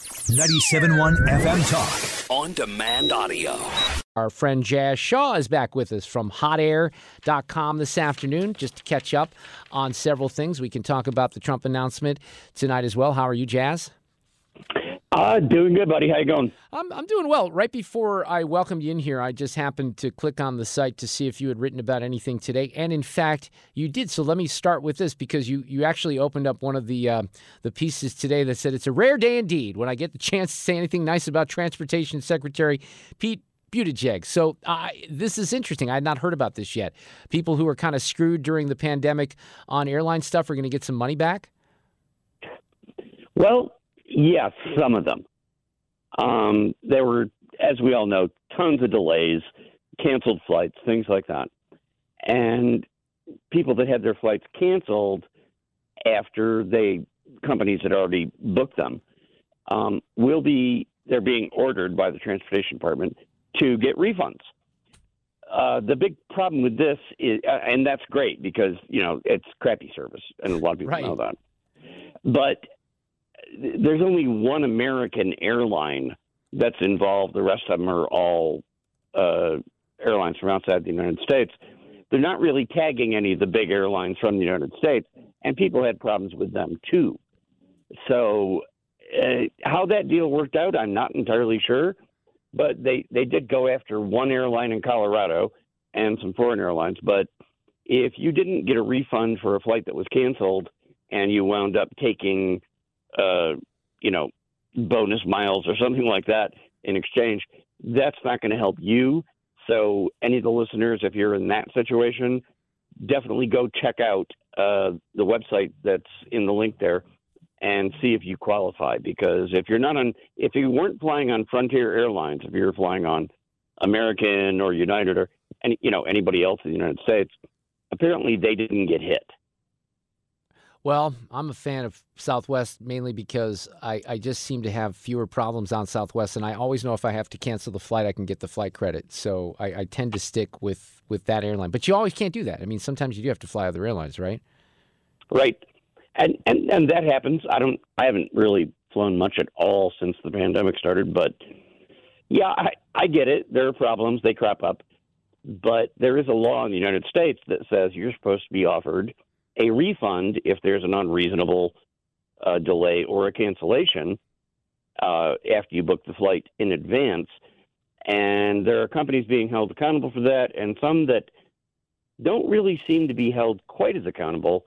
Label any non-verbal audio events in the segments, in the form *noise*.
97.1 FM Talk. On demand audio. Our friend Jazz Shaw is back with us from hotair.com this afternoon just to catch up on several things. We can talk about the Trump announcement tonight as well. How are you, Jazz? Uh, doing good, buddy. How you going? I'm, I'm doing well. Right before I welcomed you in here, I just happened to click on the site to see if you had written about anything today, and in fact, you did. So let me start with this because you you actually opened up one of the uh, the pieces today that said it's a rare day indeed when I get the chance to say anything nice about Transportation Secretary Pete. Buttigieg. So uh, this is interesting. I had not heard about this yet. People who are kind of screwed during the pandemic on airline stuff are going to get some money back. Well, yes, some of them. Um, there were, as we all know, tons of delays, canceled flights, things like that, and people that had their flights canceled after they companies had already booked them um, will be they're being ordered by the transportation department to get refunds. Uh, the big problem with this is, uh, and that's great because you know it's crappy service, and a lot of people Right. know that. But there's only one American airline that's involved. The rest of them are all uh, airlines from outside the United States. They're not really tagging any of the big airlines from the United States, and people had problems with them too. So, uh, how that deal worked out, I'm not entirely sure. But they they did go after one airline in Colorado and some foreign airlines. But if you didn't get a refund for a flight that was canceled and you wound up taking, uh, you know, bonus miles or something like that in exchange, that's not going to help you. So, any of the listeners, if you're in that situation, definitely go check out uh, the website that's in the link there and see if you qualify. Because if you're not on, if you weren't flying on Frontier Airlines, if you're flying on American or United or any, you know, anybody else in the United States, apparently they didn't get hit. Well, I'm a fan of Southwest mainly because I, I just seem to have fewer problems on Southwest, and I always know if I have to cancel the flight, I can get the flight credit. So I, I tend to stick with, with that airline. But you always can't do that. I mean, sometimes you do have to fly other airlines, right? Right. And, and and that happens. I don't. I haven't really flown much at all since the pandemic started. But yeah, I, I get it. There are problems. They crop up. But there is a law in the United States that says you're supposed to be offered a refund if there's an unreasonable uh, delay or a cancellation uh, after you book the flight in advance. And there are companies being held accountable for that, and some that don't really seem to be held quite as accountable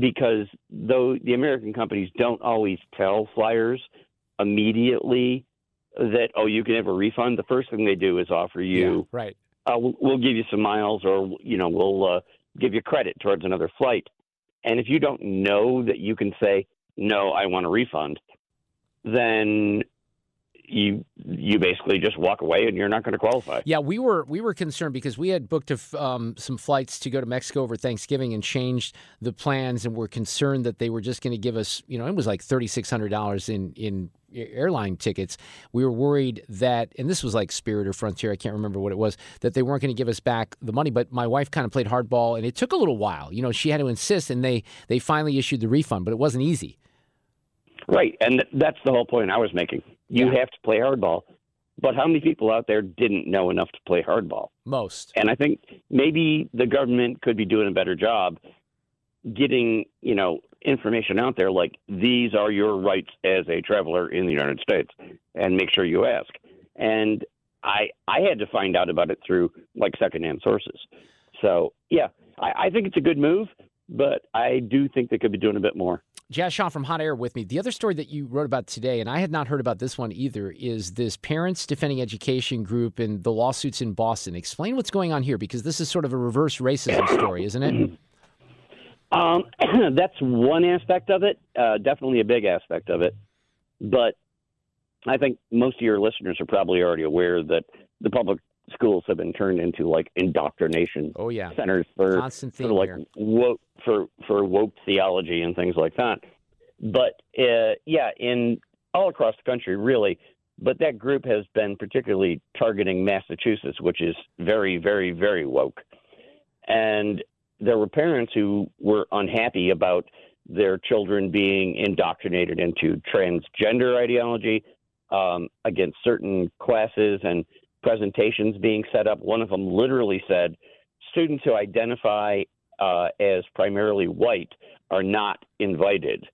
because though the American companies don't always tell flyers immediately that oh you can have a refund, the first thing they do is offer you Yeah, right. uh, we'll, we'll give you some miles or you know we'll uh, give you credit towards another flight. And if you don't know that you can say no, I want a refund, then you you basically just walk away and you're not going to qualify. Yeah, we were we were concerned because we had booked a f um, some flights to go to Mexico over Thanksgiving and changed the plans, and we're concerned that they were just going to give us, you know, it was like thirty six hundred dollars in in airline tickets. We were worried that, and this was like Spirit or Frontier, I can't remember what it was, that they weren't going to give us back the money. But my wife kind of played hardball, and it took a little while. You know, she had to insist, and they they finally issued the refund, but it wasn't easy. Right, and th- that's the whole point I was making. You Yeah. have to play hardball. But how many people out there didn't know enough to play hardball? Most. And I think maybe the government could be doing a better job getting, you know, information out there like these are your rights as a traveler in the United States, and make sure you ask. And I I had to find out about it through like secondhand sources. So yeah, I, I think it's a good move, but I do think they could be doing a bit more. Jazz Shaw from Hot Air with me. The other story that you wrote about today, and I had not heard about this one either, is this Parents Defending Education group and the lawsuits in Boston. Explain what's going on here because this is sort of a reverse racism story, isn't it? *clears throat* Um, *clears throat* that's one aspect of it, uh, definitely a big aspect of it. But I think most of your listeners are probably already aware that the public schools have been turned into like indoctrination Oh yeah, centers for constant for like here. woke for for woke theology and things like that. But uh, yeah, in all across the country, really. But that group has been particularly targeting Massachusetts, which is very, very, very woke. And there were parents who were unhappy about their children being indoctrinated into transgender ideology um, against certain classes and presentations being set up. One of them literally said, "Students who identify uh, as primarily white are not invited,"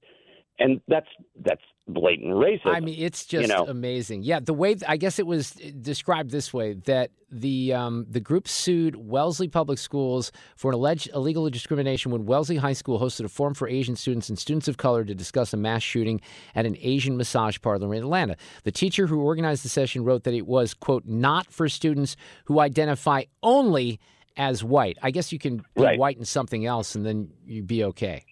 and that's that's blatant racism. I mean, it's just know. amazing. Yeah, the way I guess it was described this way that the um, the group sued Wellesley Public Schools for an alleged illegal discrimination when Wellesley High School hosted a forum for Asian students and students of color to discuss a mass shooting at an Asian massage parlor in Atlanta. The teacher who organized the session wrote that it was quote not for students who identify only as white. I guess you can be Right. white and something else, and then you'd be okay.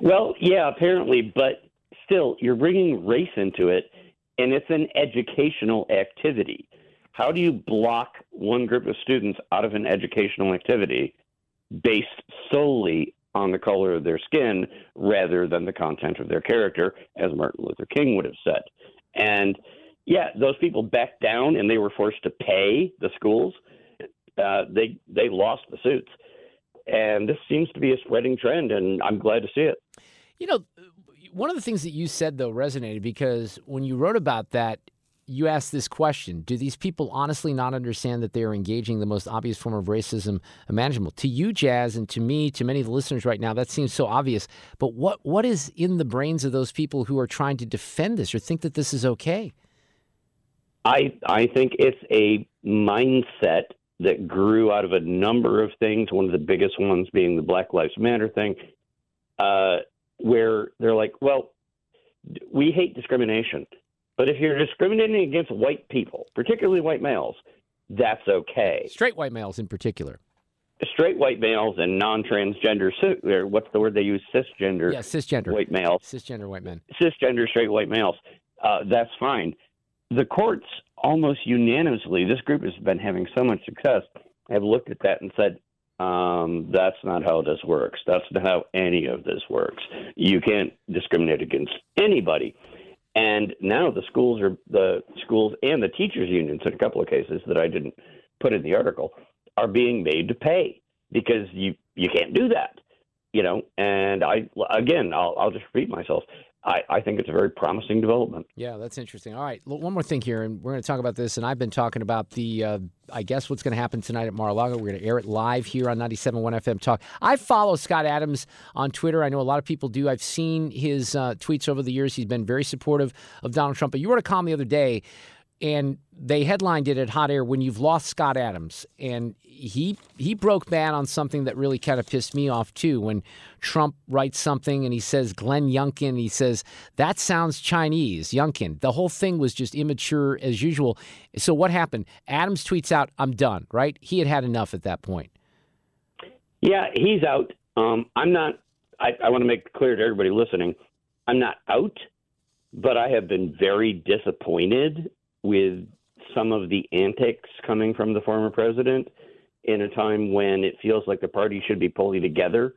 Well, yeah, apparently, but still, you're bringing race into it, and it's an educational activity. How do you block one group of students out of an educational activity based solely on the color of their skin rather than the content of their character, as Martin Luther King would have said? And yeah, those people backed down and they were forced to pay the schools. Uh, they they lost the suits, and this seems to be a spreading trend, and I'm glad to see it. You know, one of the things that you said though resonated because when you wrote about that, you asked this question: Do these people honestly not understand that they are engaging the most obvious form of racism imaginable? To you, Jazz, and to me, to many of the listeners right now, that seems so obvious. But what what is in the brains of those people who are trying to defend this or think that this is okay? I I think it's a mindset that grew out of a number of things. One of the biggest ones being the Black Lives Matter thing, uh, where they're like, well, we hate discrimination, but if you're discriminating against white people, particularly white males, that's okay. Straight white males in particular. Straight white males and non-transgender, what's the word they use? Cisgender Yeah, cisgender. white males Cisgender white men. cisgender straight white males, uh, that's fine. The courts almost unanimously, this group has been having so much success, have looked at that and said, um, that's not how this works. That's not how any of this works. You can't discriminate against anybody. And now the schools are the schools and the teachers unions in a couple of cases that I didn't put in the article are being made to pay because you you can't do that you know and i again i'll, I'll just repeat myself I, I think it's a very promising development Yeah, that's interesting. All right, one more thing here, and we're going to talk about this. And I've been talking about the, uh, I guess, what's going to happen tonight at Mar-a-Lago. We're going to air it live here on 97.1 FM Talk. I follow Scott Adams on Twitter. I know a lot of people do. I've seen his uh, tweets over the years. He's been very supportive of Donald Trump. But you wrote a column the other day, and they headlined it at Hot Air when you've lost Scott Adams, and he he broke bad on something that really kind of pissed me off too. When Trump writes something and he says Glenn Youngkin, he says that sounds Chinese. Youngkin. The whole thing was just immature as usual. So what happened? Adams tweets out, "I'm done." Right? He had had enough at that point. yeah he's out um, i'm not I, I want to make clear to everybody listening i'm not out but i have been very disappointed with some of the antics coming from the former president in a time when it feels like the party should be pulling together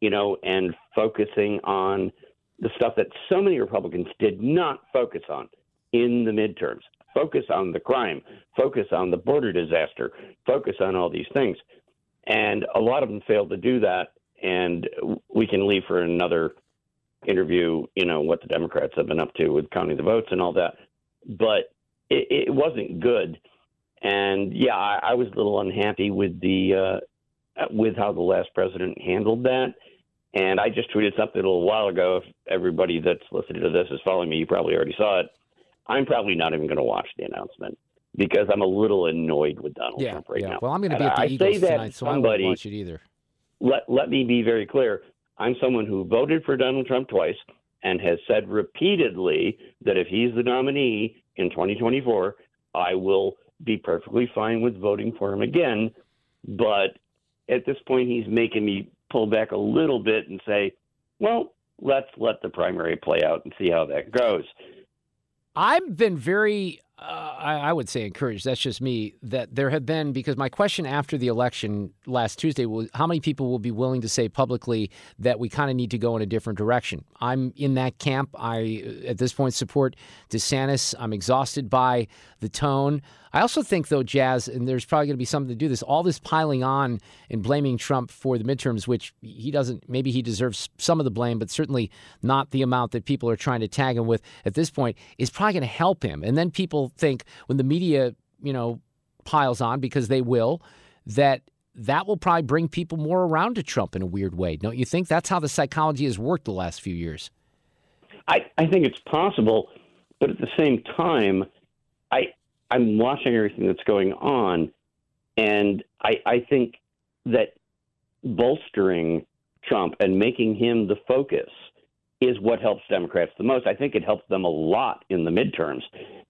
you know and focusing on the stuff that so many republicans did not focus on in the midterms focus on the crime focus on the border disaster focus on all these things and a lot of them failed to do that. And we can leave for another interview, you know, what the Democrats have been up to with counting the votes and all that. But it, it wasn't good. And yeah, I, I was a little unhappy with the uh, with how the last president handled that. And I just tweeted something a little while ago. If everybody that's listening to this is following me, you probably already saw it. I'm probably not even going to watch the announcement because I'm a little annoyed with Donald Yeah, Trump right now. yeah. now. Well, I'm going to be at the I Eagles say that tonight, so I won't watch it either. let let me be very clear. I'm someone who voted for Donald Trump twice and has said repeatedly that if he's the nominee in 2024, I will be perfectly fine with voting for him again. But at this point, he's making me pull back a little bit and say, well, let's let the primary play out and see how that goes. I've been very, uh, I, I would say, encouraged. That's just me. That there have been because my question after the election last Tuesday was how many people will be willing to say publicly that we kind of need to go in a different direction. I'm in that camp. I uh, at this point support DeSantis. I'm exhausted by the tone. I also think, though, Jazz, and there's probably going to be something to do this. All this piling on and blaming Trump for the midterms, which he doesn't. Maybe he deserves some of the blame, but certainly not the amount that people are trying to tag him with at this point. Is probably going to help him. And then people think when the media, you know, piles on because they will, that that will probably bring people more around to Trump in a weird way. Don't you think? That's how the psychology has worked the last few years. I, I think it's possible, but at the same time, I I'm watching everything that's going on, and I I think that bolstering Trump and making him the focus is what helps Democrats the most. I think it helps them a lot in the midterms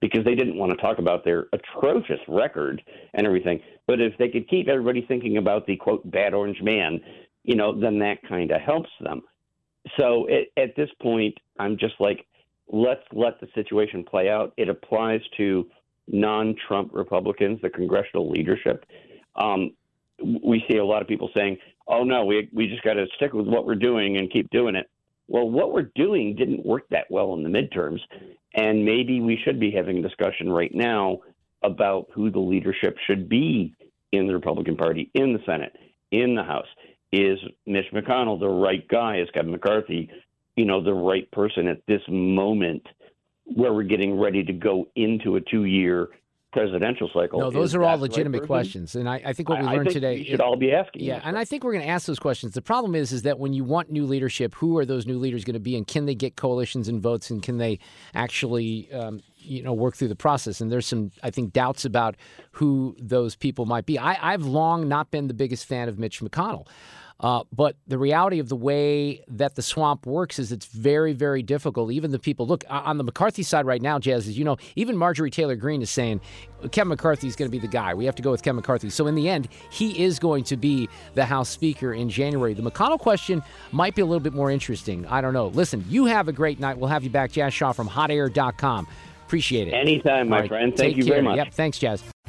because they didn't want to talk about their atrocious record and everything. But if they could keep everybody thinking about the quote bad orange man, you know, then that kind of helps them. So it, at this point, I'm just like, let's let the situation play out. It applies to non-Trump Republicans, the congressional leadership. Um, we see a lot of people saying, "Oh no, we we just got to stick with what we're doing and keep doing it." Well, what we're doing didn't work that well in the midterms, and maybe we should be having a discussion right now about who the leadership should be in the Republican Party, in the Senate, in the House. Is Mitch McConnell the right guy? Is Kevin McCarthy, you know, the right person at this moment where we're getting ready to go into a two-year presidential cycle? No, those are all the right legitimate questions, and I, I think what we I- I learned think today. we should all be asking. Yeah, and I think we're going to ask those questions. The problem is, is that when you want new leadership, who are those new leaders going to be, and can they get coalitions and votes, and can they actually, um, you know, work through the process? And there's some, I think, doubts about who those people might be. I, I've long not been the biggest fan of Mitch McConnell. Uh, but the reality of the way that the swamp works is it's very, very difficult. Even the people look on the McCarthy side right now, Jazz, as you know, even Marjorie Taylor Greene is saying Kevin McCarthy is going to be the guy. We have to go with Kevin McCarthy. So in the end, he is going to be the House Speaker in January. The McConnell question might be a little bit more interesting. I don't know. Listen, you have a great night. We'll have you back, Jazz Shaw from hotair.com. Appreciate it. Anytime, my right, friend. take Thank you very care. much. Yep. Thanks, Jazz.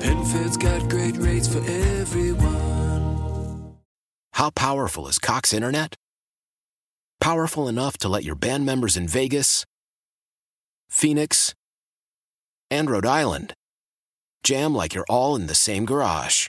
PenFed's got great rates for everyone. How powerful is Cox Internet? Powerful enough to let your band members in Vegas, Phoenix, and Rhode Island jam like you're all in the same garage.